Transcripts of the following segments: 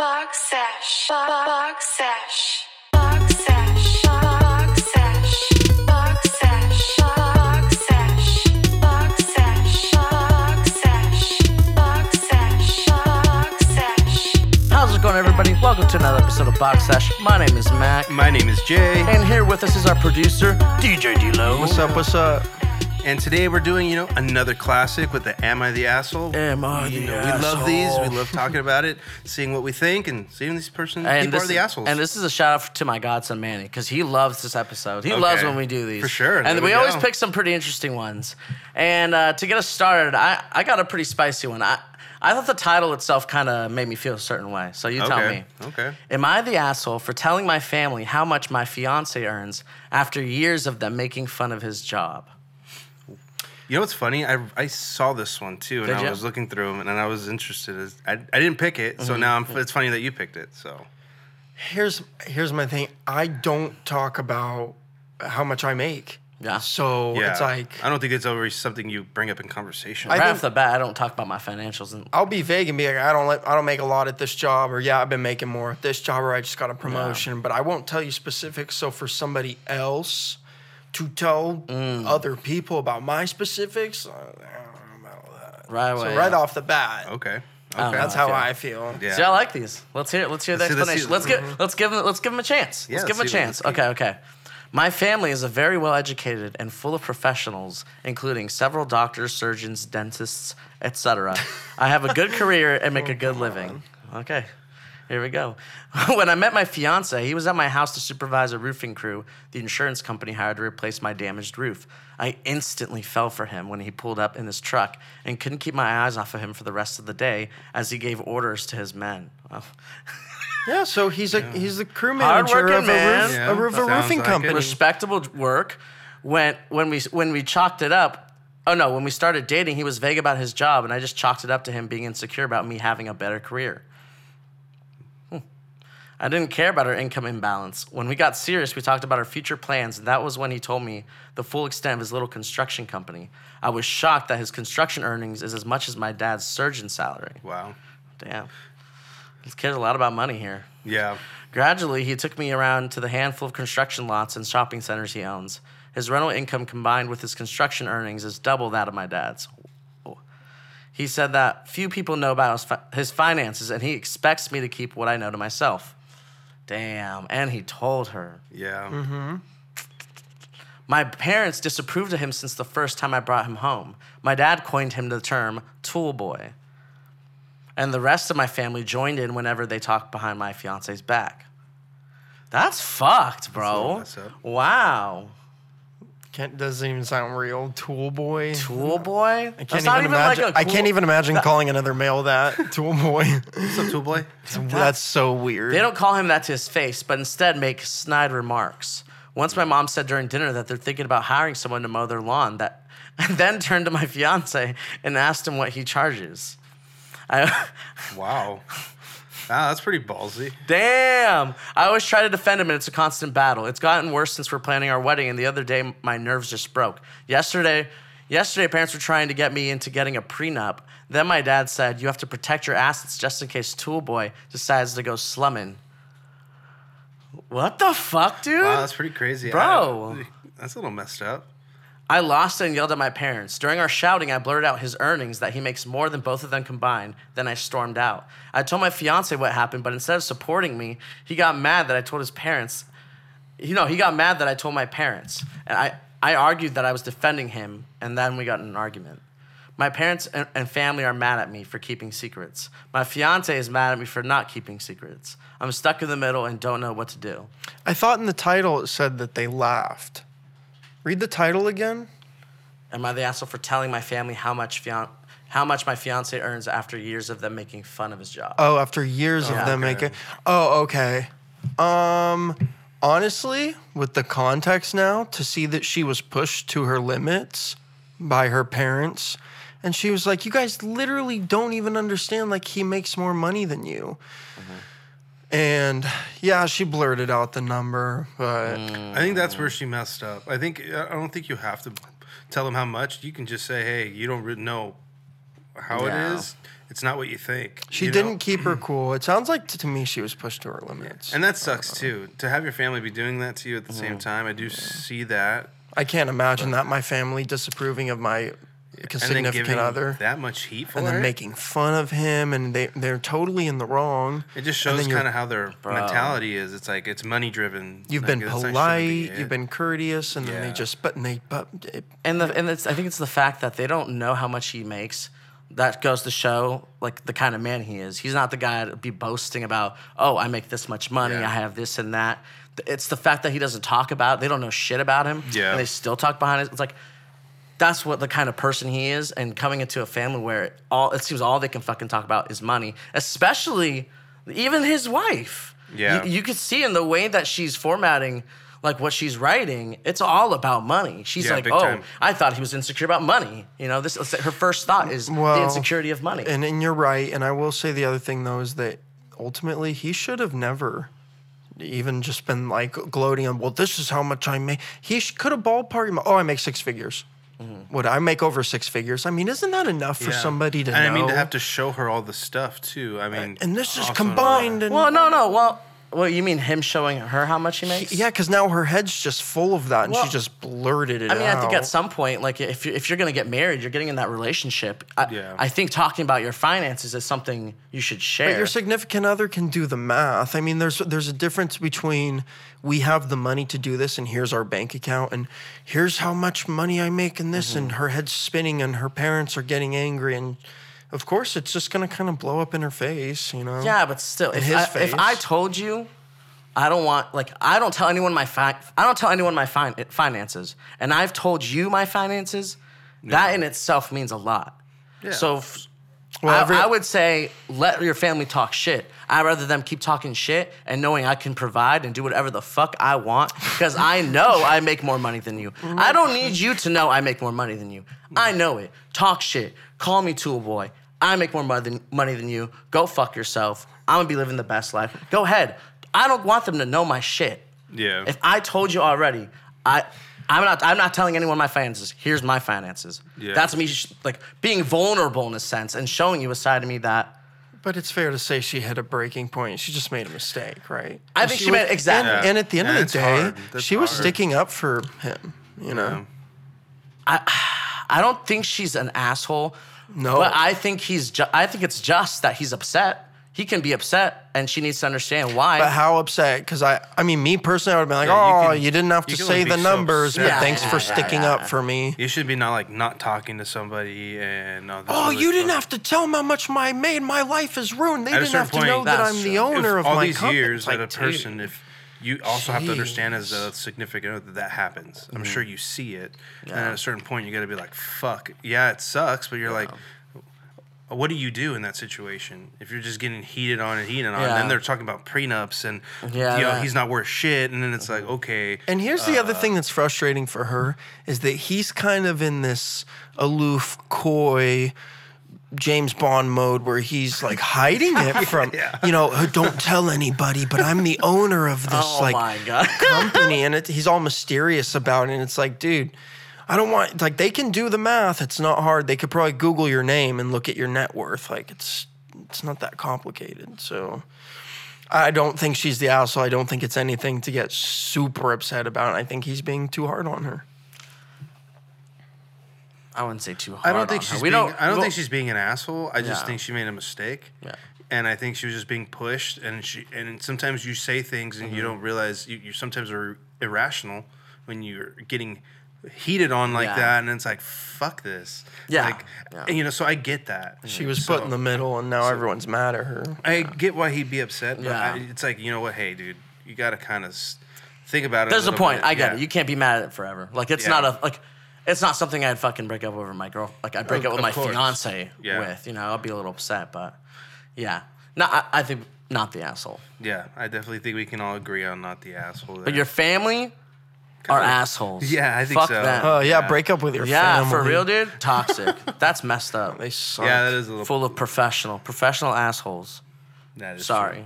Box sesh. Box sesh. How's it going, everybody? Welcome to another episode of Box Sesh. My name is Mac, My name is Jay, and here with us is our producer, DJ D-Lo. What's up? What's up? And today we're doing, you know, another classic with the "Am I the Asshole?" Am I you the know, we love these. We love talking about it, seeing what we think, and seeing these person And people this are the is- assholes. And this is a shout out to my godson Manny because he loves this episode. He loves when we do these For sure. And we, we always pick some pretty interesting ones. And uh, to get us started, I, I got a pretty spicy one. I I thought the title itself kind of made me feel a certain way. So you tell Okay. me. Okay. Am I the asshole for telling my family how much my fiance earns after years of them making fun of his job? You know what's funny? I, I saw this one too, and Did I ya? was looking through them, and I was interested. As, I, I didn't pick it, Mm-hmm. so now I'm, it's funny that you picked it. So Here's here's my thing. I don't talk about how much I make. Yeah. So yeah, it's like I don't think it's always something you bring up in conversation. I right think- off the bat, I don't talk about my financials. And I'll be vague and be like, I don't let, I don't make a lot at this job, or yeah, I've been making more at this job, or I just got a promotion. But I won't tell you specifics. So for somebody else to tell Mm. other people about my specifics, uh, I don't know about that. right So away. right off the bat, okay. Okay. don't know. that's I how feel- I feel. Yeah. See, I like these. Let's hear. Let's hear the Let's see- let's explanation. see- Let's get. Let's give them. Let's give them a chance. Yeah, let's give them a let's see what- chance. Okay. Okay. My family is a very well educated and full of professionals, including several doctors, surgeons, dentists, etc. I have a good career and make a good living. Okay. Here we go. when I met my fiance, he was at my house to supervise a roofing crew the insurance company hired to replace my damaged roof. I instantly fell for him when he pulled up in his truck and couldn't keep my eyes off of him for the rest of the day as he gave orders to his men. Oh. Yeah. So he's a he's the crew manager Hardworking of a, man. roof, Yeah, a, roof- a roofing like it. company. respectable work. When when we when we chalked it up, oh no, when we started dating, he was vague about his job, and I just chalked it up to him being insecure about me having a better career. I didn't care about our income imbalance. When we got serious, we talked about our future plans, and that was when he told me the full extent of his little construction company. I was shocked that his construction earnings is as much as my dad's surgeon salary. Wow. Damn. This cares a lot about money here. Yeah. Gradually, he took me around to the handful of construction lots and shopping centers he owns. His rental income combined with his construction earnings is double that of my dad's. He said that few people know about his finances and he expects me to keep what I know to myself. Damn. And he told her. Yeah. Mhm. My parents disapproved of him since the first time I brought him home. My dad coined him the term tool boy. And the rest of my family joined in whenever they talked behind my fiance's back. That's fucked, bro. messed up. wow. Can't, doesn't even sound real. Tool boy. Tool boy? I can't even imagine. I can't even imagine calling another male that tool boy. What's up, tool boy? That's so weird. They don't call him that to his face, but instead make snide remarks. Once my mom said during dinner that they're thinking about hiring someone to mow their lawn, that and then turned to my fiance and asked him what he charges. I, Wow. Wow, that's pretty ballsy. damn! I always try to defend him, and it's a constant battle. It's gotten worse since we're planning our wedding, and the other day my nerves just broke. Yesterday, yesterday parents were trying to get me into getting a prenup. Then my dad said, "You have to protect your assets just in case Tool Boy decides to go slumming." What the fuck, dude? Wow, that's pretty crazy. Bro. That's a little messed up. I lost it and yelled at my parents. During our shouting, I blurted out his earnings that he makes more than both of them combined. Then I stormed out. I told my fiance what happened, but instead of supporting me, he got mad that I told his parents. You know, he got mad that I told my parents. And I, I argued that I was defending him, and then we got in an argument. My parents and, and family are mad at me for keeping secrets. My fiance is mad at me for not keeping secrets. I'm stuck in the middle and don't know what to do. I thought in the title it said that they laughed. Read the title again. Am I the asshole for telling my family how much fian- how much my fiance earns after years of them making fun of his job? Oh, after years Yeah. of them making. Oh, okay. Um, honestly, with the context now, to see that she was pushed to her limits by her parents, and she was like, "You guys literally don't even understand. Like, he makes more money than you." And yeah, she blurted out the number, but I think that's where she messed up. I think I don't think you have to tell them how much. You can just say, "Hey, you don't really know how Yeah. it is, it's not what you think. She you know? didn't keep her cool. It sounds like to, to me she was pushed to her limits. and that sucks too. To have your family be doing that to you at the same mm. time, I do see that. I can't imagine that my family disapproving of my and then significant giving other that much heat for and then it. making fun of him and they they're totally in the wrong. It just shows kind of how their Bro. mentality is. It's like it's money driven. You've Like, been that's- that shouldn't polite, be you've been courteous, and then they just but and they but it, And the and it's I think it's the fact that they don't know how much he makes. That goes to show like the kind of man he is. He's not the guy to be boasting about, oh, I make this much money, Yeah. I have this and that. It's the fact that he doesn't talk about it. They don't know shit about him. Yeah. And they still talk behind it. It's like that's what the kind of person he is. And coming into a family where all it seems all they can fucking talk about is money, especially even his wife. Yeah. You, you could see in the way that she's formatting like what she's writing, it's all about money. She's Yeah, like, "Oh, time. I thought he was insecure about money." You know, this her first thought is the insecurity of money. And and you're right. And I will say the other thing though is that ultimately he should have never even just been like gloating on. Well, this is how much I make. He could have ballparked. Oh, I make six figures. Mm-hmm. Would I make over six figures? I mean, isn't that enough for Yeah. somebody to and know? I mean, to have to show her all the stuff too. I mean, and this is combined. And well, no, no. Well, well, you mean him showing her how much he makes? yeah, because now her head's just full of that, and Well, she just blurted it out. I mean, out. I think at some point, like if you're, if you're gonna get married, you're getting in that relationship. I, Yeah. I think talking about your finances is something you should share. But your significant other can do the math. I mean, there's there's a difference between we have the money to do this, and here's our bank account, and here's how much money I make in this, and Mm-hmm. her head's spinning, and her parents are getting angry, and of course, it's just gonna kind of blow up in her face, you know. Yeah, but still, if his I, face. if I told you, I don't want like I don't tell anyone my fi- I don't tell anyone my fin- finances, and I've told you my finances. That in itself means a lot. Yeah. So, f- Well, I, every- I would say let your family talk shit. I'd rather them keep talking shit and knowing I can provide and do whatever the fuck I want because I know I make more money than you. I don't need you to know I make more money than you. I know it. Talk shit. Call me tool boy. I make more money than, money than you. Go fuck yourself. I'm gonna be living the best life. Go ahead. I don't want them to know my shit. Yeah. If I told you already, I I'm not I'm not telling anyone my finances. Here's my finances. Yeah. That's me sh- like being vulnerable in a sense and showing you a side of me that But it's fair to say she hit a breaking point. She just made a mistake, right? I And think she she was- made- exactly. And, and at the end Yeah, of the day, hard. She was sticking up for him. You know. I I don't think she's an asshole. No. But I think he's ju- I think it's just that he's upset. He can be upset and she needs to understand why. But how upset? Because I, I mean, me personally, I would have been like, Yeah, you oh, can- you didn't have you to can say only the be so numbers, but upset. thanks Yeah, for yeah, sticking yeah. up for me. You should be not like not talking to somebody and oh, this Oh, really you didn't have to tell them how much my made. My life is ruined. They At a didn't have to certain know that That's I'm the true. owner if of all my these company. years It's like, at a person, dude, if you also have to understand as a significant other that that happens. I'm Mm-hmm. sure you see it, and at a certain point, you got to be like, "Fuck, yeah, it sucks," but you're like, what do you do in that situation if you're just getting heated on and heated on? And then they're talking about prenups and Yeah, you know he's not worth shit, and then it's like, okay, And here's the other thing that's frustrating for her is that he's kind of in this aloof, coy James Bond mode where he's like hiding it from, you know, "Oh, don't tell anybody, but I'm the owner of this oh like company, and it, he's all mysterious about it. And it's like, dude, I don't want like they can do the math. It's not hard. They could probably Google your name and look at your net worth. Like it's it's not that complicated. So. I don't think she's the asshole. I don't think it's anything to get super upset about. I think he's being too hard on her. I wouldn't say too hard. I don't think on she's. Being, don't. I don't well, think she's being an asshole. I just Yeah. think she made a mistake. Yeah. And I think she was just being pushed, and she and sometimes you say things and Mm-hmm. you don't realize you, you sometimes are irrational when you're getting heated on like Yeah. that, and it's like fuck this. Yeah. Like, Yeah. and, you know, so I get that. She was So- put in the middle, and now everyone's mad at her. I get why he'd be upset, but Yeah. I, it's like you know what, hey, dude, you got to kind of think about it. There's a little point. bit. I get Yeah. it. You can't be mad at it forever. Like it's Yeah. not a like. It's not something I'd fucking break up over my girl. Like I'd break Of- up with my course. fiance Yeah. with. You know, I'll be a little upset, but yeah. No, I, I think not the asshole. Yeah, I definitely think we can all agree on not the asshole. But your family are Kinda- assholes. Yeah, I think Fuck so. Them. Oh yeah, Yeah. break up with your yeah, family. for real, dude. Toxic. That's messed up. They suck. yeah, that is a little. Full of professional, professional assholes. that is Sorry. true.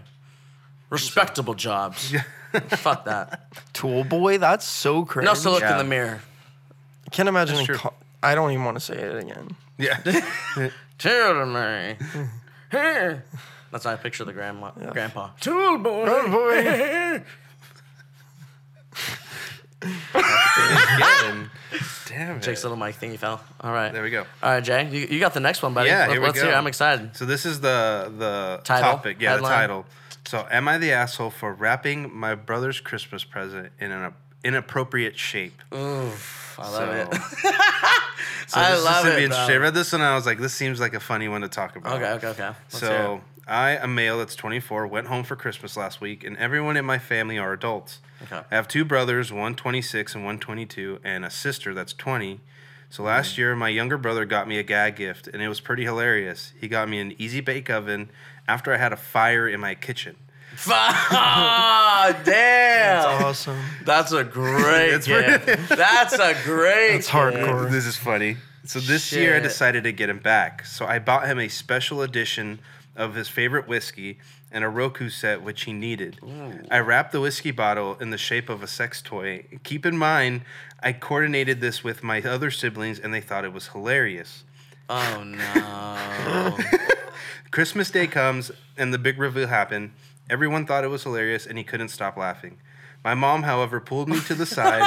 Respectable jobs. Fuck that. Tool boy. That's so crazy. No, so look in the mirror. I can't imagine. That's true. co- I don't even want to say it again. Yeah. Tell me. Here. That's how I picture the grandma, grandpa. Tool boy. boy. Again. Damn it. Jake's little mic thingy fell. All right. There we go. All right, Jay. You, you got the next one, buddy. Yeah, Let, here we us go. hear. I'm excited. So this is the the Title? topic. Yeah, Headline? the title. So, am I the asshole for wrapping my brother's Christmas present in an inappropriate shape? Oof, I love So- it. So I this is love it, interesting. bro. I read this one and I was like, this seems like a funny one to talk about. Okay, okay, okay. Let's so. I, a male that's 24, went home for Christmas last week, and everyone in my family are adults. Okay. I have two brothers, one 26 and one 22, and a sister that's 20. So last mm. year, my younger brother got me a gag gift, and it was pretty hilarious. He got me an easy bake oven after I had a fire in my kitchen. Ah, damn. That's awesome. That's a great It's pretty- gift. That's a great That's hardcore. This is funny. So this year I decided to get him back. So I bought him a special edition of his favorite whiskey and a Roku set which he needed. I wrapped the whiskey bottle in the shape of a sex toy. Keep in mind, I coordinated this with my other siblings and they thought it was hilarious. Oh no. Christmas Day comes and the big reveal happened. Everyone thought it was hilarious and he couldn't stop laughing. My mom, however, pulled me to the side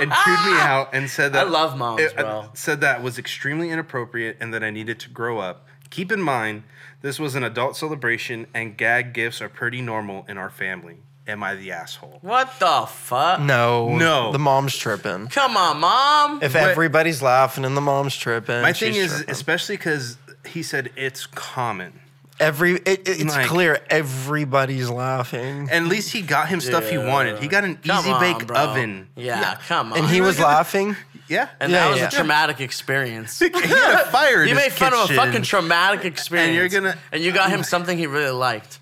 and chewed me out and said that I love moms, it- uh, bro. said that was extremely inappropriate and that I needed to grow up. Keep in mind, this was an adult celebration and gag gifts are pretty normal in our family. Am I the asshole? What the fuck? No. No. The mom's tripping. Come on, mom. If But- everybody's laughing and the mom's tripping, My thing she's is, tripping. especially because he said it's common. Every it, it- it's Like- clear everybody's laughing, And at least he got him stuff he wanted. He got an Come easy on, bake bro. oven. Yeah, come on. and he was laughing. Yeah. And Yeah, that was yeah. a traumatic experience. he had a fire in You his made fun of a kitchen. fucking traumatic experience. you're gonna- And you got him something he really liked,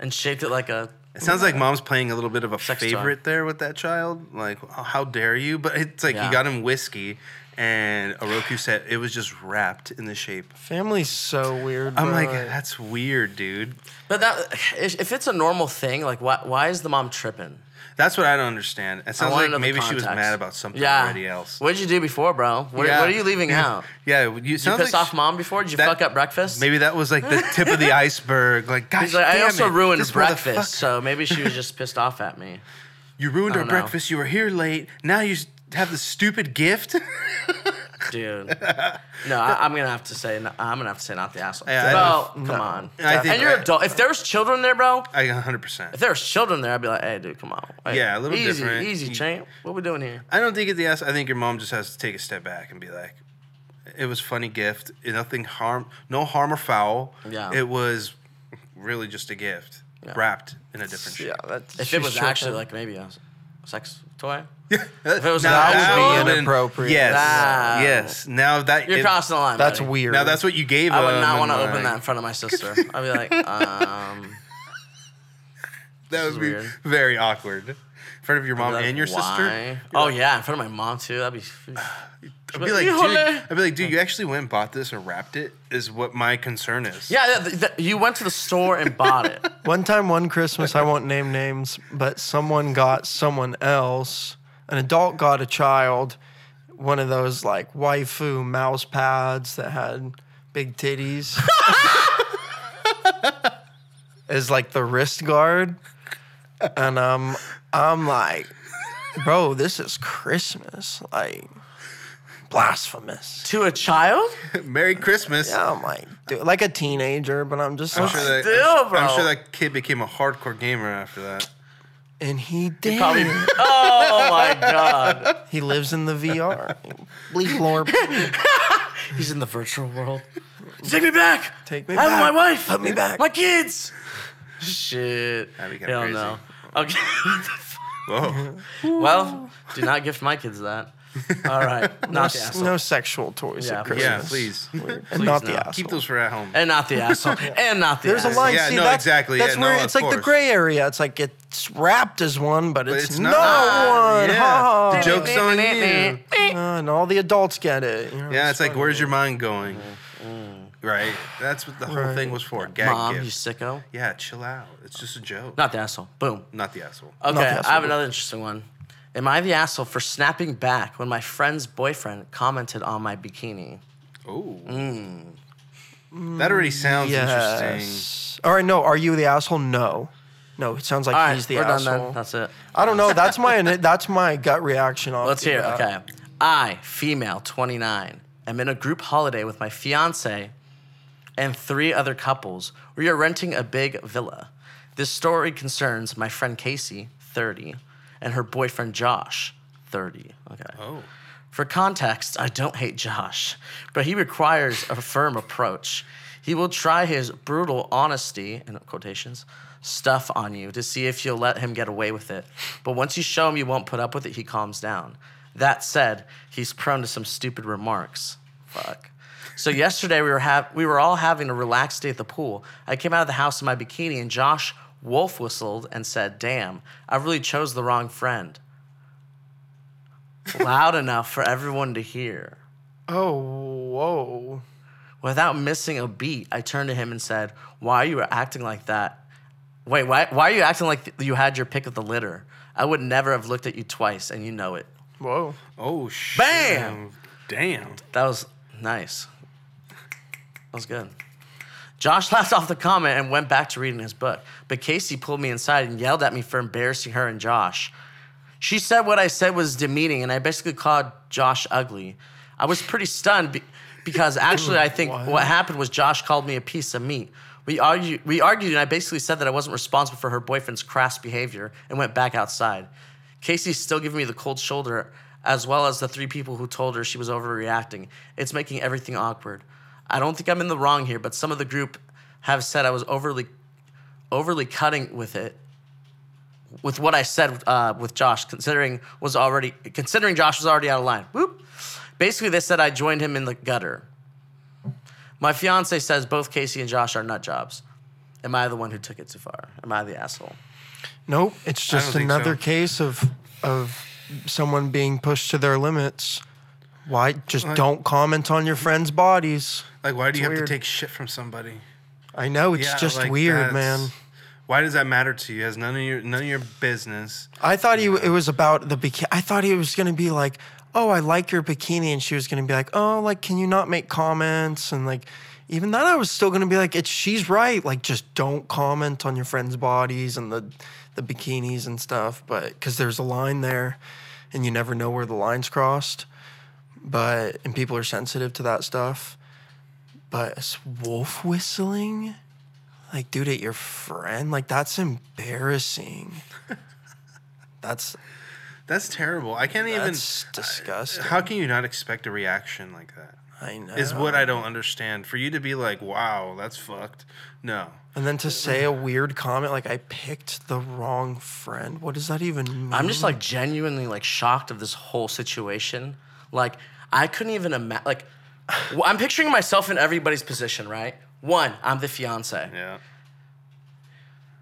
and shaped it like a. It sounds like mom's playing a little bit of a Sex toy. favorite there with that child. Like, oh, how dare you? But it's like Yeah. you got him whiskey and a Roku set. It was just wrapped in the shape. Family's so weird. I'm bro. like, that's weird, dude. But that, if if it's a normal thing, like why why is the mom tripping? That's what I don't understand. It sounds like maybe she was mad about something Yeah. already else. What did you do before, bro? What, Yeah. what are you leaving out? Yeah, you, you sounds piss like off mom before? Did you that- fuck up breakfast? Maybe that was like the tip of the iceberg. Like, gosh, He's like, I damn also it, ruined this breakfast, so maybe she was just pissed off at me. You ruined I our know. breakfast. You were here late. Now you s- have the stupid gift. Dude. No, I, I'm gonna have to say. no- I'm gonna have to say not the asshole. Yeah, I well, don't- come no. on. I think and you're I- adult. If there was children there, bro. I 100. percent If there was children there, I'd be like, hey, dude, come on. Hey, Yeah, a little easy, different. Easy, You- champ. What we doing here? I don't think it's the ass. I think your mom just has to take a step back and be like, "It was funny gift. Nothing harm, no harm or foul. Yeah. it was really just a gift Yeah. wrapped in a different shape." yeah, that's, If it was actually like maybe a sex toy. Yeah, If it was Now that that would be inappropriate. Yes, Wow. yes. Now that You're it- crossing the line. that's buddy. weird. now that's what you gave. I would him, not want to and, open that in front of my sister. I'd be like, um, That is would be weird. very awkward. In front of your mom like, and your sister. why? Oh yeah, in front of my mom too. That'd be. I'd be like, dude, I'd be like, dude, you actually went and bought this or wrapped it? Is what my concern is. Yeah, th- th- you went to the store and bought it. One time, one Christmas, I won't name names, but someone got someone else, an adult got a child, one of those like waifu mouse pads that had big titties. As like the wrist guard. And um, I'm like, bro, this is Christmas. Like, blasphemous. to a child? Merry Christmas. Yeah, I'm like, dude, like a teenager, but I'm just I'm like, sure that Still, bro. I'm sure that kid became a hardcore gamer after that. And he did. Probably. Oh my god. He lives in the VR. Bleep blorp. He's in the virtual world. Take me back. Take me back. I have back. my wife. Put me back. My kids. Shit. That'd be kinda Hell crazy. no. Okay. Whoa. well, do not gift my kids that. All right. No, Not the asshole. no sexual toys Yeah, at please. yeah, Christmas. please. And Please not no. the asshole. Keep those for at home. And not the asshole. And not the There's a asshole. line. Yeah, See, no, that's, exactly. That's Yeah, no, where of it's like the course. gray area. It's like it's wrapped as one, but it's, it's not, not. one. Yeah. Ha. The joke's on you. Uh, and all the adults get it. you know, Yeah, it's like, where's your mind going? Right? That's what the whole Right. thing was for. Gag Mom, you gift. sicko. Yeah, chill out. It's just a joke. Not the asshole. Boom. Not the asshole. Okay, the I asshole. have another interesting one. Am I the asshole for snapping back when my friend's boyfriend commented on my bikini? Oh. That already sounds interesting. All right, no. Are you the asshole? No. No, it sounds like All right, he's the we're done asshole. then. That's it. I don't know. That's my that's my gut reaction. Off Let's hear it. that. Okay. I, female, 29, am in a group holiday with my fiance and three other couples. We are renting a big villa. This story concerns my friend Casey, 30, and her boyfriend Josh, 30. Okay. Oh. For context, I don't hate Josh, but he requires a firm approach. He will try his brutal honesty, in quotations, stuff on you to see if you'll let him get away with it. But once you show him you won't put up with it, he calms down. That said, he's prone to some stupid remarks. Fuck. So yesterday we were ha- we were all having a relaxed day at the pool. I came out of the house in my bikini and Josh wolf whistled and said, "Damn, I really chose the wrong friend." Loud enough for everyone to hear. Oh, whoa. Without missing a beat, I turned to him and said, Why are you acting like that? Wait, why, why are you acting like you had your pick of the litter? I would never have looked at you twice, and you know it. Whoa. Oh shit. Bam! Damn. That was nice. That was good. Josh laughed off the comment and went back to reading his book. But Casey pulled me inside and yelled at me for embarrassing her and Josh. She said what I said was demeaning, and I basically called Josh ugly. I was pretty stunned be- because actually, I think What? what happened was Josh called me a piece of meat. We argued, we argued, and I basically said that I wasn't responsible for her boyfriend's crass behavior and went back outside. Casey's still giving me the cold shoulder, as well as the three people who told her she was overreacting. It's making everything awkward. I don't think I'm in the wrong here, but some of the group have said I was overly, overly cutting with it, with what I said uh, with Josh, considering was already considering Josh was already out of line. Whoop. Basically, they said I joined him in the gutter. My fiance says both Casey and Josh are nut jobs. Am I the one who took it too far? Am I the asshole? Nope. It's just another so. case of of someone being pushed to their limits. Why just Like- don't comment on your friends' bodies? Like, why do you It's have to take shit from somebody? I know it's Yeah, just like, weird, man. Why does that matter to you? It has none of your none of your business. I thought he it was about the bikini. I thought he was gonna be like, "Oh, I like your bikini," and she was gonna be like, "Oh, like, can you not make comments?" And like, even then, I was still gonna be like, "It's she's right. Like, just don't comment on your friends' bodies and the the bikinis and stuff." But because there's a line there, and you never know where the line's crossed. But and people are sensitive to that stuff. But wolf whistling. Like, dude, at your friend, like that's embarrassing. That's That's terrible. I can't even. that's disgusting. How can you not expect a reaction like that? I know. Is what I don't understand. For you to be like, "Wow, that's fucked." No. And then to say a weird comment like I picked the wrong friend. What does that even mean? I'm just like genuinely like shocked of this whole situation. Like I couldn't even imagine. Like I'm picturing myself in everybody's position, right? One, I'm the fiance. Yeah.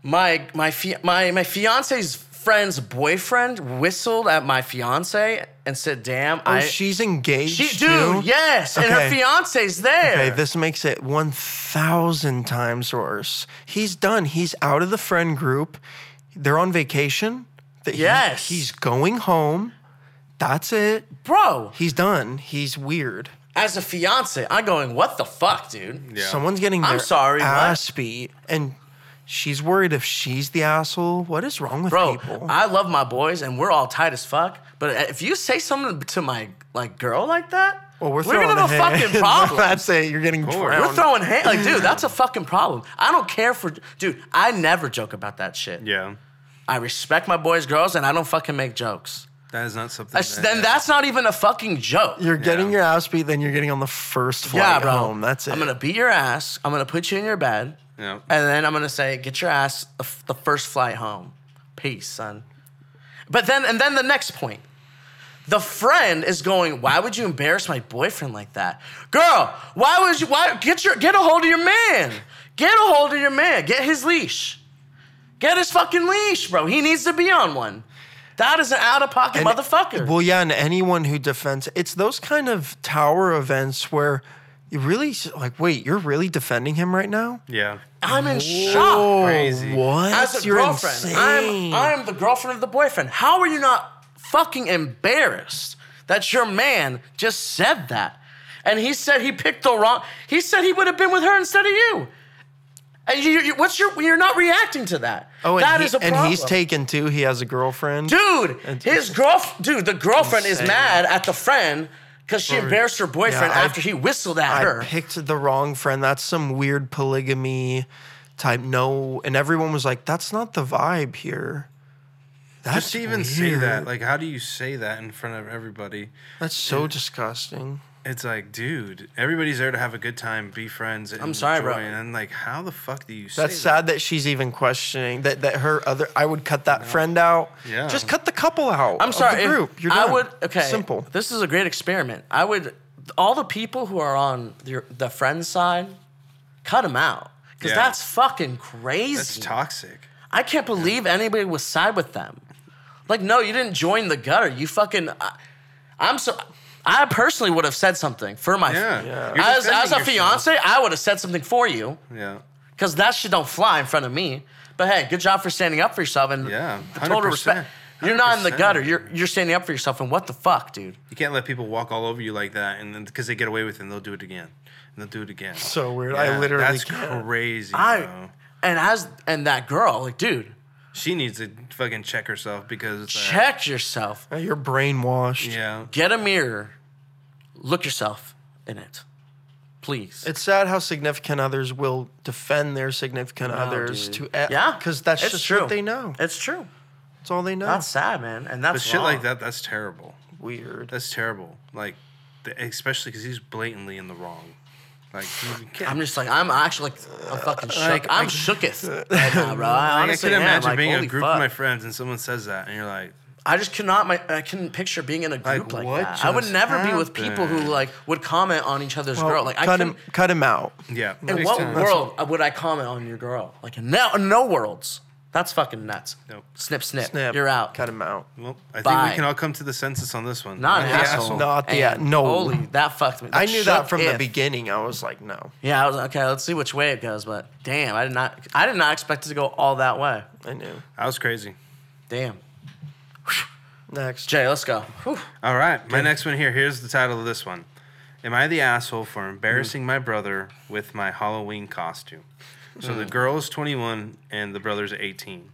My my fi- my my fiance's friend's boyfriend whistled at my fiance and said, "Damn, Oh, I." she's engaged. she, too? dude, yes, and her Okay. fiance's there. Okay, this makes it 1,000 times worse. He's done. He's out of the friend group. They're on vacation. That he- Yes. he's going home. That's it. Bro, He's done. He's weird. as a fiance, I'm going, "What the fuck, dude?" Yeah. Someone's getting their I'm sorry, what? ass beat. And she's worried if she's the asshole. What is wrong with Bro, people? I love my boys and we're all tight as fuck. But if you say something to my like girl like that, well, we're, we're throwing gonna have a hands. fucking problem. That's it. You're getting drowned. We're throwing hands. Like, dude, that's a fucking problem. I don't care for, dude. I never joke about that shit. Yeah. I respect my boys, girls, and I don't fucking make jokes. That is not something. That's- that- then that's not even a fucking joke. You're getting Yeah. your ass beat, then you're getting on the first flight yeah, bro. home. That's it. I'm gonna beat your ass. I'm gonna put you in your bed, Yeah. and then I'm gonna say, "Get your ass the, the first flight home." Peace, son. But then, and then the next point. The friend is going, why would you embarrass my boyfriend like that? Girl, why would you why get your get a hold of your man? Get a hold of your man. Get his leash. Get his fucking leash, bro. He needs to be on one. That is an out-of-pocket And- motherfucker. Well, yeah, and anyone who defends it's those kind of tower events where you really like, wait, you're really defending him right now? Yeah. I'm in shock. Crazy. What? As a you're girlfriend, insane. I'm I'm the girlfriend of the boyfriend. How are you not fucking embarrassed that your man just said that? And he said he picked the wrong. He said he would have been with her instead of you. And you, you, what's your? You're not reacting to that. Oh, and, that he- is a and he's taken too. He has a girlfriend. Dude, And- his girl, dude, the girlfriend is mad at the friend because she embarrassed her boyfriend Yeah, I- after he whistled at I her. picked the wrong friend. That's some weird polygamy type. No, and everyone was like, "That's not the vibe here." That's Just to even say that, like, how do you say that in front of everybody? That's so disgusting. It's like, dude, everybody's there to have a good time, be friends. And I'm sorry, bro. enjoy, And like, how the fuck do you That's that? sad that she's even questioning that. That her other. I would cut that friend out. Yeah. Just cut the couple out. I'm of sorry. The group. You're I would. Okay. Simple. This is a great experiment. I would. All the people who are on the, the friend side, cut them out because Yeah. that's fucking crazy. That's toxic. I can't believe anybody would side with them. Like, no, you didn't join the gutter. You fucking. I, I'm so. I personally would have said something for my. Yeah. Yeah. As, as a yourself. fiance, I would have said something for you Yeah. because that shit don't fly in front of me. But hey, good job for standing up for yourself and Yeah, total 100%. respect. You're not in the gutter. You're you're standing up for yourself. And what the fuck, dude? You can't let people walk all over you like that, and then because they get away with it, and they'll do it again, and they'll do it again. So weird. I literally That's can't. crazy. I bro. and as and that girl, like, dude, She needs to fucking check herself because uh, check yourself. You're brainwashed. Yeah. Get a mirror. Look yourself in it, please. It's sad how significant others will defend their significant others dude. to yeah, because that's it's just true. what they know. It's true. That's all they know. That's sad, man, and that's But shit wrong. like that, that's terrible. weird. That's terrible. Like, the, especially because he's blatantly in the wrong. Like, I'm just like I'm actually like I'm fucking uh, shook. Like, I'm I- shooketh right now, bro. I like, I can am. imagine Like, being in a group fuck. of my friends and someone says that, and you're like, I just cannot. My I couldn't picture being in a group like, what that. I would just never be with people who like would comment on each other's Well, girl. Like I cut couldn't. him, cut him out. yeah. In what time. world would I comment on your girl? Like in no, no worlds. That's fucking nuts. Nope. Snip, snip. Snip. You're out. Cut him out. Well, I think we can all come to the census on this one. Not I'm an the asshole. Not the- And no. Holy, that fucked me. I knew that shook from the if. beginning. I was like, no. Yeah, I was like, okay. Let's see which way it goes. But damn, I did not. I did not expect it to go all that way. I knew. That was crazy. Damn. Next. Jay, let's go. Whew. All right, my next one here. Here's the title of this one. Am I the asshole for embarrassing hmm. my brother with my Halloween costume? So the mm-hmm. girl is 21 and the brother's 18.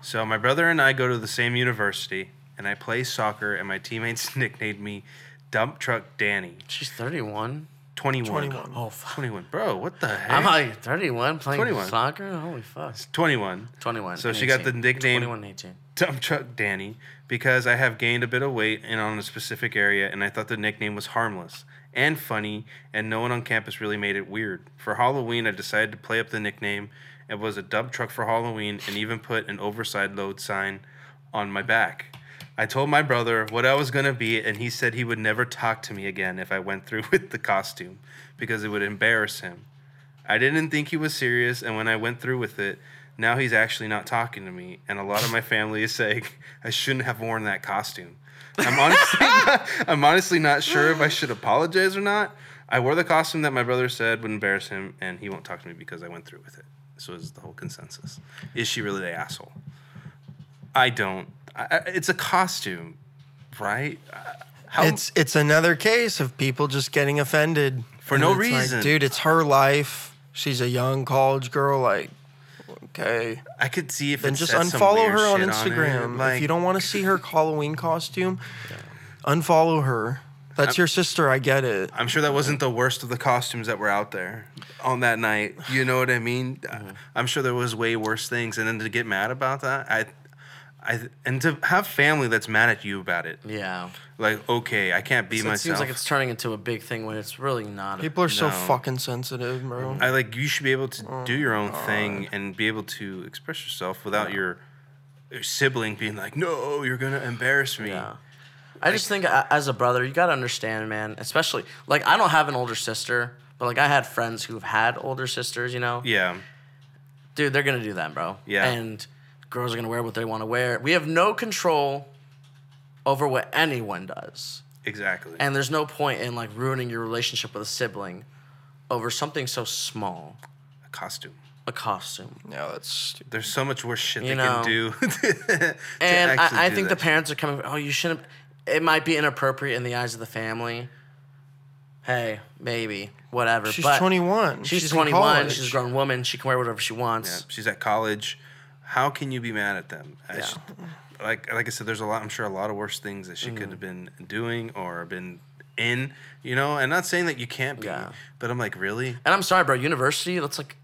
So my brother and I go to the same university, and I play soccer, and my teammates nicknamed me Dump Truck Danny. She's 31. 21. 21. Oh fuck. 21. Bro, what the heck? I'm like 31 playing 21. soccer. Holy fuck. 21. 21. So and she got the nickname 21 18. Dump Truck Danny because I have gained a bit of weight and on a specific area, and I thought the nickname was harmless and funny, and no one on campus really made it weird. For Halloween, I decided to play up the nickname and was a dump truck for Halloween, and even put an overside load sign on my back. I told my brother what I was gonna be, and he said he would never talk to me again if I went through with the costume because it would embarrass him. I didn't think he was serious, and when I went through with it, now he's actually not talking to me, and a lot of my family is saying I shouldn't have worn that costume. I'm honestly, not, I'm honestly not sure if I should apologize or not. I wore the costume that my brother said would embarrass him, and he won't talk to me because I went through with it. This was the whole consensus. Is she really the asshole? I don't. I, it's a costume, right? Uh, How, It's it's another case of people just getting offended For no it's like, reason. dude, it's her life. She's a young college girl. Like, okay, I could see if then just unfollow her on. Instagram. Like, if you don't want to see her Halloween costume, unfollow her. That's your sister. I get it. I'm sure that wasn't the worst of the costumes that were out there on that night. You know what I mean? Mm-hmm. I'm sure there was way worse things, and then to get mad about that, I, I, and to have family that's mad at you about it, Yeah. Like okay, I can't be So it myself. seems like it's turning into a big thing when it's really not. People are so No. fucking sensitive, bro. I like you should be able to Oh do your own thing and be able to express yourself without your, your sibling being like, "No, you're gonna embarrass me." Yeah. I just think a- as a brother, you gotta understand, man. Especially like I don't have an older sister, but like I had friends who've had older sisters. You know, Yeah. dude, they're gonna do that, bro. Yeah. And girls are gonna wear what they want to wear. We have no control over what anyone does, Exactly. and there's no point in like ruining your relationship with a sibling over something so small, a costume. a costume. No, that's stupid. There's so much worse shit You they know. can do. to And I, I do think the that. parents are coming. Oh, you shouldn't. It might be inappropriate in the eyes of the family, hey, maybe, whatever. She's but 21. She's, She's 21. college. She's a grown woman. She can wear whatever she Yeah, wants. she's at college. How can you be mad at them? I Yeah. sh- like like I said, there's a lot. I'm sure a lot of worse things that she Mm-hmm. could have been doing or been in. You know, and not saying that you can't be, Yeah. but I'm like, really? And I'm sorry, bro. University, that's like,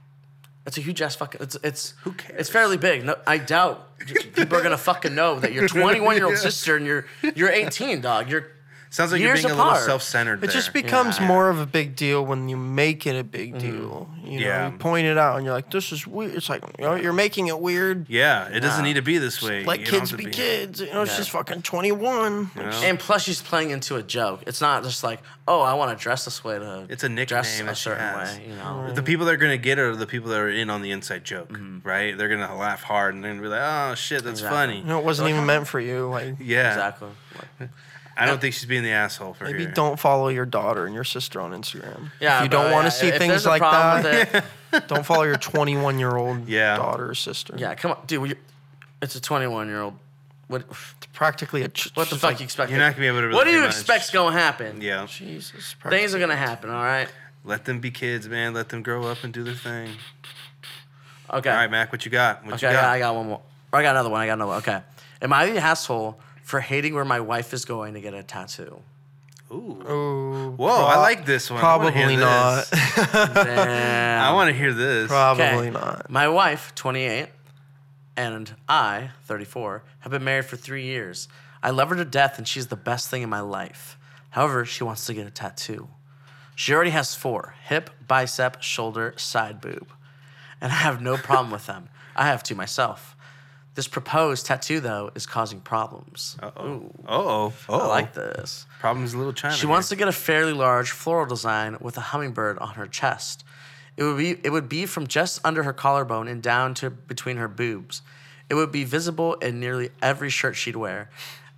it's a huge ass fucking. It's it's. Who cares? It's fairly big. No, I doubt people are gonna fucking know that your 21 year old sister and you're you're 18, dog. You're Sounds like Years you're being a little self-centered. It there. just becomes Yeah. more of a big deal when you make it a big Mm-hmm. deal. You know, Yeah. you point it out and you're like, "This is weird." It's like, you know, you're making it weird. yeah, it doesn't need to be this way. Let You kids have to be, kids. You know, Yeah. she's fucking 21. You know? and plus she's playing into a joke. It's not just like, oh, I want to dress this way to. It's a nickname dress a that she certain has. way. You know. The people that are gonna get it are the people that are in on the inside joke, Mm-hmm. right? They're gonna laugh hard and they're gonna be like, "Oh shit, that's Exactly. funny." You know, it wasn't even meant for you. Like, Yeah, Exactly. Like, I don't think she's being the asshole for here. maybe here. don't follow your daughter and your sister on Instagram. Yeah, if you don't want yeah, to see if things there's a like problem that, with it- don't follow your 21 year old Yeah. daughter or sister. yeah, come on, dude. We, it's a 21 year old. What? It's practically a. Ch- What the fuck like, you expect? You're not gonna be able to. Really what do you much. expect's gonna happen? Yeah, Jesus. Things are gonna happen. All right. let them be kids, man. Let them grow up and do their thing. Okay. All right, Mac, what you got? What Okay, you got? I got one more. I got another one. I got another one. Okay. Am I the asshole for hating where my wife is going to get a tattoo? Ooh. Ooh, Whoa, I like this one. I Probably not. this. Damn. I want to hear this. Probably Okay. not. My wife, 28, and I, 34, have been married for three years. I love her to death, and she's the best thing in my life. However, she wants to get a tattoo. She already has four hip, bicep, shoulder, side boob. And I have no problem with them. I have two myself. This proposed tattoo, though, is causing problems. Uh oh. Uh oh. I like this. Problems, little China. She wants to get a fairly large floral design with a hummingbird on her chest. It would be it would be from just under her collarbone and down to between her boobs. It would be visible in nearly every shirt she'd wear,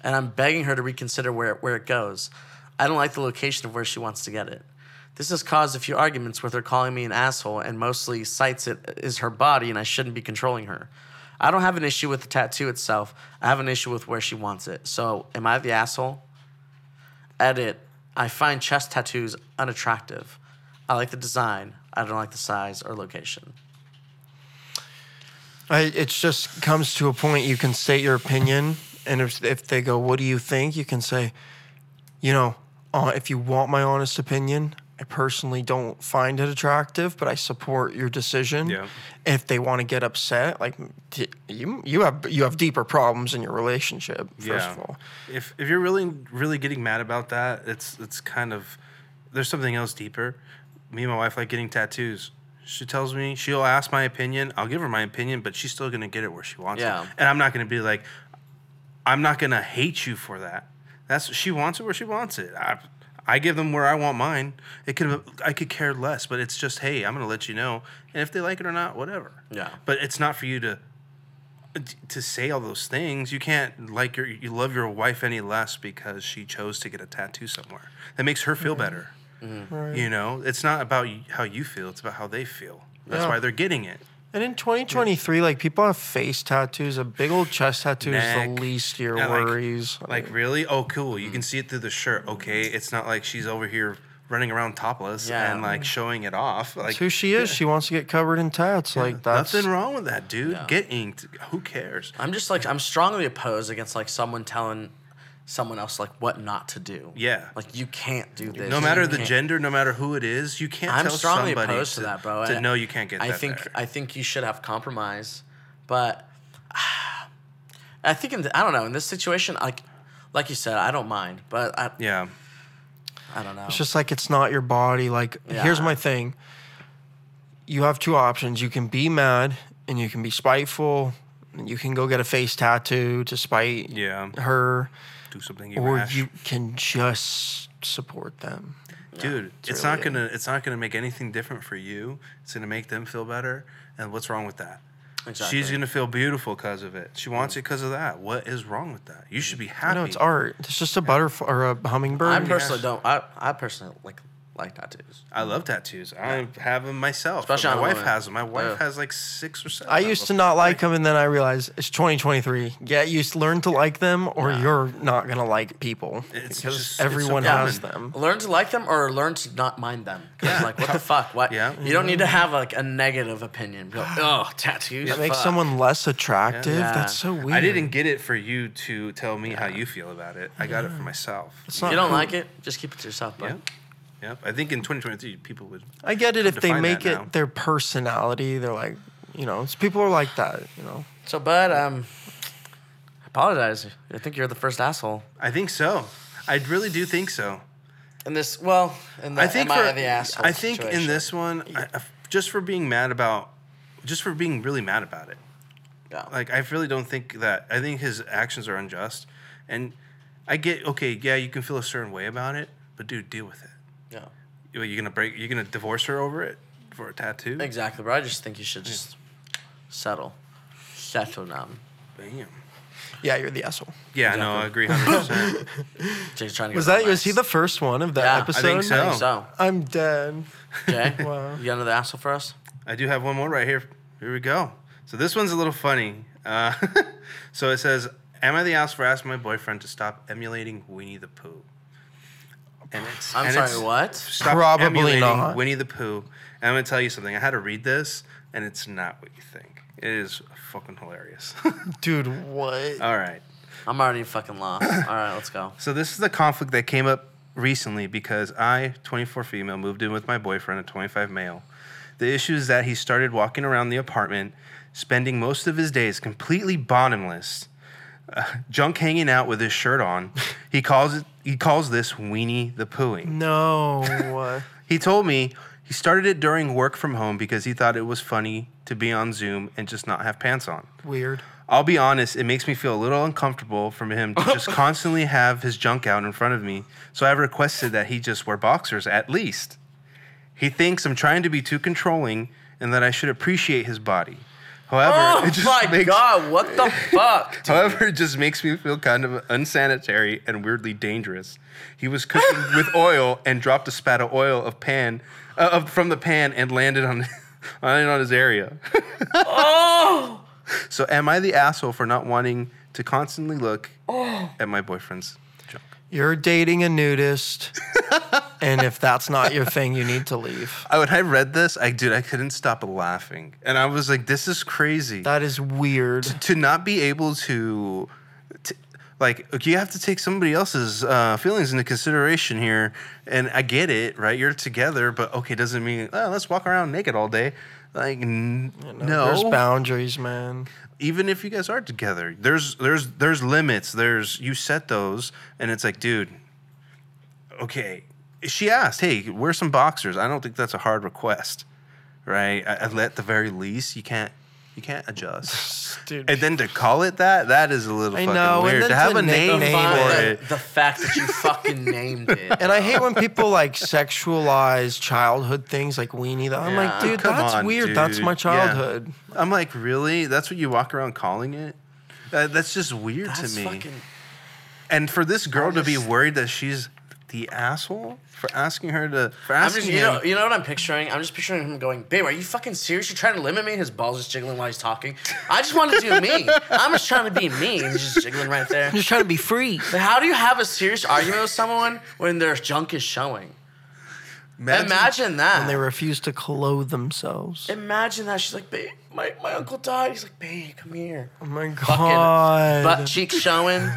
and I'm begging her to reconsider where where it goes. I don't like the location of where she wants to get it. This has caused a few arguments with her calling me an asshole and mostly cites it as her body and I shouldn't be controlling her. I don't have an issue with the tattoo itself. I have an issue with where she wants it. So, am I the asshole? Edit. I find chest tattoos unattractive. I like the design. I don't like the size or location. I, it just comes to a point you can state your opinion, and if if they go, "What do you think?" you can say, you know, uh, if you want my honest opinion, I personally don't find it attractive, but I support your decision. Yeah. If they want to get upset, like t- you, you have you have deeper problems in your relationship. First of all, If if you're really really getting mad about that, it's it's kind of there's something else deeper. Me and my wife like getting tattoos. She tells me she'll ask my opinion. I'll give her my opinion, but she's still gonna get it where she wants Yeah. it. And I'm not gonna be like, I'm not gonna hate you for that. That's she wants it where she wants it. I, I give them where I want mine. It could I could care less, but it's just hey, I'm gonna let you know, and if they like it or not, whatever. Yeah. But it's not for you to to say all those things. You can't like your you love your wife any less because she chose to get a tattoo somewhere. That makes her feel better. Mm-hmm. Right. You know, it's not about how you feel; it's about how they feel. That's Yeah. why they're getting it. And in 2023, like people have face tattoos. A big old chest tattoo is Neck. the least of your Yeah, like- worries. Like really? Oh, cool. You can see it through the shirt. Okay, it's not like she's over here running around topless Yeah. and like showing it off. Like that's who she is. She wants to get covered in tats. Like that's nothing wrong with that, dude. Yeah. Get inked. Who cares? I'm just like I'm strongly opposed against like someone telling someone else like what not to do. Yeah. Like you can't do this. No matter the can't- gender, no matter who it is, you can't I'm tell strongly somebody opposed to, that, bro. To I- know you can't get I that think there. I think you should have compromise, but I think in the, I don't know in this situation like like you said I don't mind, but I yeah. I don't know. It's just like it's not your body. Like here's my thing. You have two options. You can be mad and you can be spiteful. And you can go get a face tattoo to spite Yeah. her, Do something you or rash. you can just support them. Dude, it's it's, really not gonna it's not gonna make anything different for you. It's gonna make them feel better. And what's wrong with that? Exactly. She's gonna feel beautiful because of it. She wants mm. it because of that. What is wrong with that? You should be I happy. know it's art. It's just a butterfly or a hummingbird. I personally Yes. don't. I, I personally like like tattoos. I love tattoos. I have them myself. Especially my on wife woman. has them. My wife Yeah. has like six or seven. I of used to them. not like them, and then I realized it's 2023. Get used, learn to like them, or you're not gonna like people It's because just- it's so everyone has them. Learn to like them or learn to not mind them. 'Cause, Yeah. like, what the fuck? What? Yeah. You don't need to have like a negative opinion. Be like, oh, tattoos. That makes fuck." someone less attractive. Yeah. That's so weird. I didn't get it for you to tell me how you feel about it. I got it for myself. It's If not you don't cool. like it, just keep it to yourself. But Yep. Yep. I think in 2023 people would. I get it if they make it now. their personality. They're like, you know, it's, people are like that. You know, So, bud, um, I apologize. I think you're the first asshole. I think so. I really do think so. In this, well, in the I think am for I the asshole I think in this one, I, I- just for being mad about, just for being really mad about it. Yeah. Like I really don't think that. I think his actions are unjust, and I get okay. Yeah, you can feel a certain way about it, but dude, deal with it. Yeah. You- You're gonna break. You're gonna divorce her over it for a tattoo. Exactly, bro. I just think you should just settle. Settle down. Bam. yeah, you're the asshole. Yeah, no, I agree, hundred percent. Jay's trying to Was get that was he the first one of that Yeah, I episode? think so. I think so. I'm dead. Jay, Wow. you got another asshole for us? I do have one more right here. Here we go. So this one's a little funny. Uh, so it says, "Am I the ass for asking my boyfriend to stop emulating Winnie the Pooh?" And it's I'm and sorry, it's- what? Stop Probably emulating not. Winnie the Pooh. And I'm gonna tell you something. I had to read this, and it's not what you think. It is fucking hilarious. Dude, what? All right. I'm already fucking lost. All right, let's go. So this is the conflict that came up recently because I, 24 female, moved in with my boyfriend, a 25 male. The issue is that he started walking around the apartment, spending most of his days completely bottomless, uh, junk hanging out with his shirt on. He calls it. He calls this weenie the pooing. no. He told me he started it during work from home because he thought it was funny to be on Zoom and just not have pants on. Weird. I'll be honest, it makes me feel a little uncomfortable from him to just constantly have his junk out in front of me. So I've requested that he just wear boxers at least. He thinks I'm trying to be too controlling and that I should appreciate his body. However, Oh it just my makes, god, what the fuck? dude? However, it just makes me feel kind of unsanitary and weirdly dangerous. He was cooking with oil and dropped a spat of oil of pan uh, of, from the pan and landed on landed on his area. Oh! So am I the asshole for not wanting to constantly look at my boyfriend's junk? You're dating a nudist, and if that's not your thing, you need to leave. I, when I read this, I dude, I couldn't stop laughing, and I was like, "This is crazy." That is weird. to not be able to, to like you have to take somebody else's uh, feelings into consideration here and i get it right you're together but okay doesn't mean oh, let's walk around naked all day like n- no There's boundaries, man. even if you guys are together there's there's there's limits there's you set those and it's like dude okay she asked hey wear some boxers i don't think that's a hard request right I, at the very least you can't you can't adjust Dude. and then to call it that, that is a little I fucking know, and weird. then To have to a name name for it. the fact that you fucking named it. And I hate when people like sexualize childhood things like weenie. That I'm like, dude, Come that's on, weird. That's dude. my Yeah. childhood. I'm like, really? That's what you walk around calling it? Uh, that's just weird That's to me. fucking. and for this girl to be worried that she's the asshole for asking her to for I'm asking just, you him. know, you know what I'm picturing? I'm just picturing him going, "Babe, are you fucking serious? You're trying to limit me?" His balls just jiggling while he's talking. I just want to do me. I'm just trying to be me, and he's just jiggling right there. I'm just trying to be free. But how do you have a serious argument with someone when their junk is showing? Imagine, that. And they refuse to clothe themselves. Imagine that. She's like, babe, my, my uncle died. He's like, babe, come here. Oh my Fucking god. butt cheeks showing.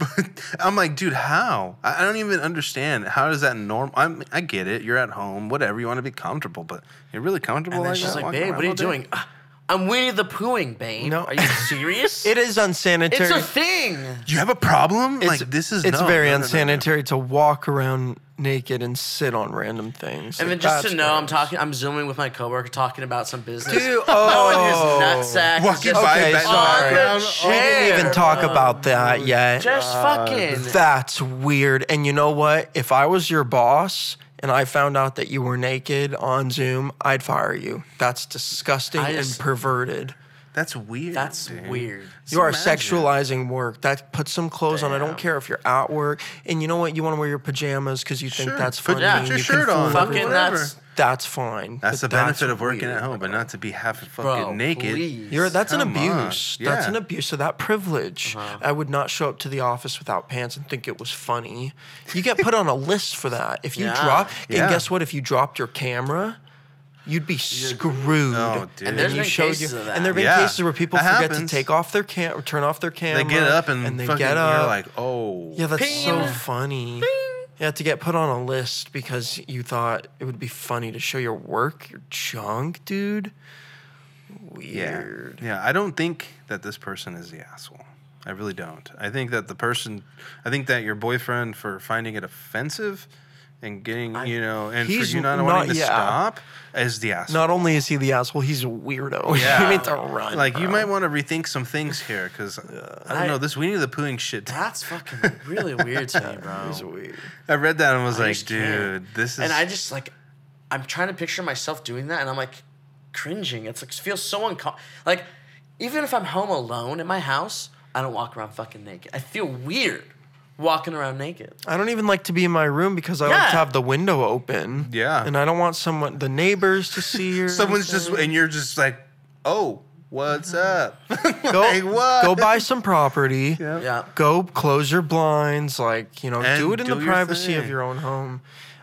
I'm like, dude, how? I I don't even understand. How is that normal? I'm, I get it. You're at home, whatever. You want to be comfortable, but you're really comfortable And then like she's that? like, babe, what are you doing? "Ah, I'm Winnie the Poohing, babe. No. Are you serious? it is unsanitary. it's a thing. You have a problem? It's- like this is it's no, very no, no, no, no. unsanitary to walk around naked and sit on random things. And then Like, just to know, I'm talking, I'm zooming with my coworker talking about some business. Dude, Knowing his oh. nutsack. Walking just by Okay, back the sorry. background. Oh, We didn't even talk about that oh, yet. Just fucking. That's weird. And you know what? If I was your boss and I found out that you were naked on Zoom, I'd fire you. That's disgusting I and perverted. That's weird. That's dude. weird. Just You are imagine. sexualizing work. That put some clothes on. I don't care if you're at work, and you know what? You want to wear your pajamas because you think Sure. that's Put- funny. yeah, put your you shirt fool on. Fucking that's That's fine. That's but the benefit of working weird. at home, but not to be half fucking Bro, naked. please. You're that's an Come on. abuse. That's an abuse of that privilege. Uh-huh. I would not show up to the office without pants and think it was funny. You get put on a list for that. If you Yeah. drop, Yeah. and guess what? If you dropped your camera, you'd be screwed. Oh, dude. And there's you been showed cases your- of that. And there've been Yeah, cases where people that forget happens. to take off their cam or turn off their camera. They get up and, they fucking, get up. you're like, oh. yeah, that's so Ping. funny. Yeah, to get put on a list because you thought it would be funny to show your work, your junk, dude. Yeah. Weird. Yeah, I don't think that this person is the asshole. I really don't. I think that the person, I think that your boyfriend for finding it offensive and getting, you know, and for you not, not- wanting to yeah. stop is the asshole. Not only is he the asshole, he's a weirdo. Yeah. you need to run. like you might want to rethink some things here because I don't I- know this Winnie the Poohing shit. That's fucking really weird to me, bro. He's weird. I read that and was I like, just can't. dude, this is. And I just like, I'm trying to picture myself doing that, and I'm like, cringing. It's like it feels so uncomfortable. Like, even if I'm home alone in my house, I don't walk around fucking naked. I feel weird walking around naked. I don't even like to be in my room because I like Yeah. to have the window open. Yeah. And I don't want someone, the neighbors, to see or Someone's just and you're just like, oh, what's up? go, like, what? go buy some property. Yeah. Yeah. Go close your blinds. Like, you know, And do it in do the your privacy of thing. your own home.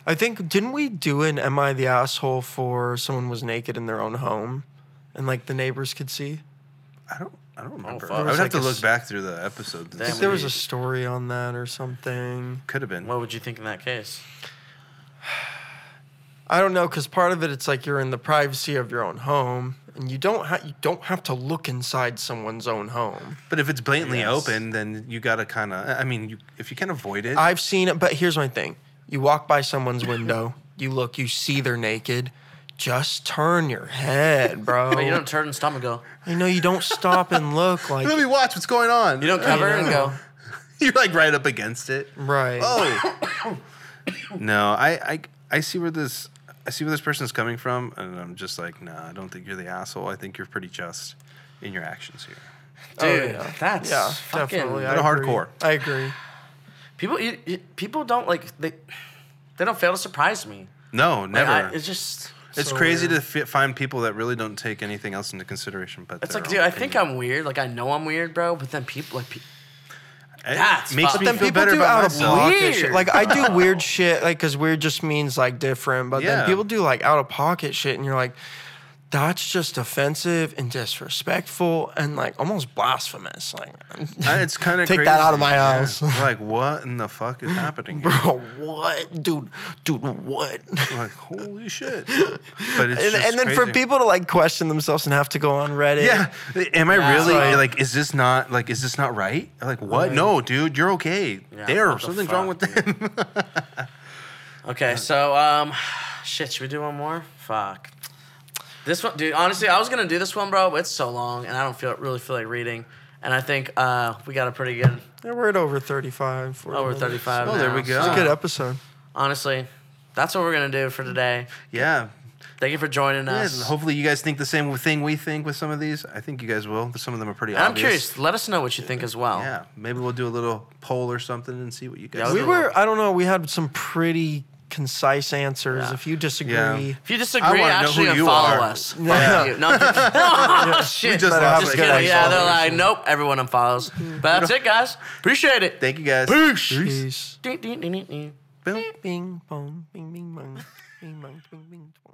I think, didn't we do an Am I the Asshole for someone was naked in their own home and like the neighbors could see? I don't. I don't remember. fuck. I There would was have like to a look s- back through the episodes. I think there was a story on that or something. Could have been. What would you think in that case? I don't know because part of it, it's like you're in the privacy of your own home, and you don't ha- you don't have to look inside someone's own home. But if it's blatantly Yes. open, then you gotta kind of. I mean, you, if you can avoid it, I've seen it, but here's my thing: you walk by someone's window, you look, you see they're naked. Just turn your head, bro. But you don't turn and stop and go. You know, you don't stop and look like let me watch what's going on. You don't cover it and go. You're like right up against it. right. Oh. no, I, I I see where this I see where this person's coming from, and I'm just like, nah, I don't think you're the asshole. I think you're pretty just in your actions here. Dude, Oh, yeah. that's yeah, fucking. definitely. Little I agree. hardcore. I agree. People, you, you, people don't like they. They don't fail to surprise me. No, Like, never. I, it's just. It's so crazy weird. to fi- find people that really don't take anything else into consideration. But It's their like, own dude, I think. I'm weird. Like, I know I'm weird, bro. But then people, like, pe- It That's makes fucked. me But then feel people better do about out of pocket Weird. shit. Like I do weird shit, like because weird just means like different. But Yeah. then people do like out of pocket shit, and you're like, that's just offensive and disrespectful and like almost blasphemous. Like, It's kind of Take that out of my house. like, what in the fuck is happening? Here? bro, what, dude, dude, what? Like, holy shit! But it's And, just and then for people to like question themselves and have to go on Reddit. Yeah, am I Yeah. really Like- like? Is this not like? Is this not right? Like what? Right. No, dude, you're okay. Yeah, there, what the something's wrong with fuck, them. Okay, so um, shit. Should we do one more? Fuck. This one, dude. Honestly, I was gonna do this one, bro, but it's so long, and I don't feel really feel like reading. And I think uh, we got a pretty good Yeah, we're at over 35. for a over minute. thirty five. Oh, there we go. It's a good episode. Honestly, that's what we're gonna do for today. yeah. Thank you for joining Yeah, us. hopefully you guys think the same thing we think with some of these. I think you guys will. Some of them are pretty And I'm obvious. curious. Let us know what you think as well. Yeah, maybe we'll do a little poll or something and see what you guys. Yeah, We think. were, I don't know, we had some pretty concise answers. Yeah. If you disagree, Yeah. If you disagree, wanna know actually who you unfollow are. us. Fuck Yeah. you. No, I'm kidding. oh, shit. We just Better lost have Just a it. kidding. Yeah, they're followers. like, nope, everyone unfollows. But that's it, guys. Appreciate it. Thank you guys. Peace. Ding, ding. Boom. Bing bong, bing bing bong, bing bong, bing bing bong.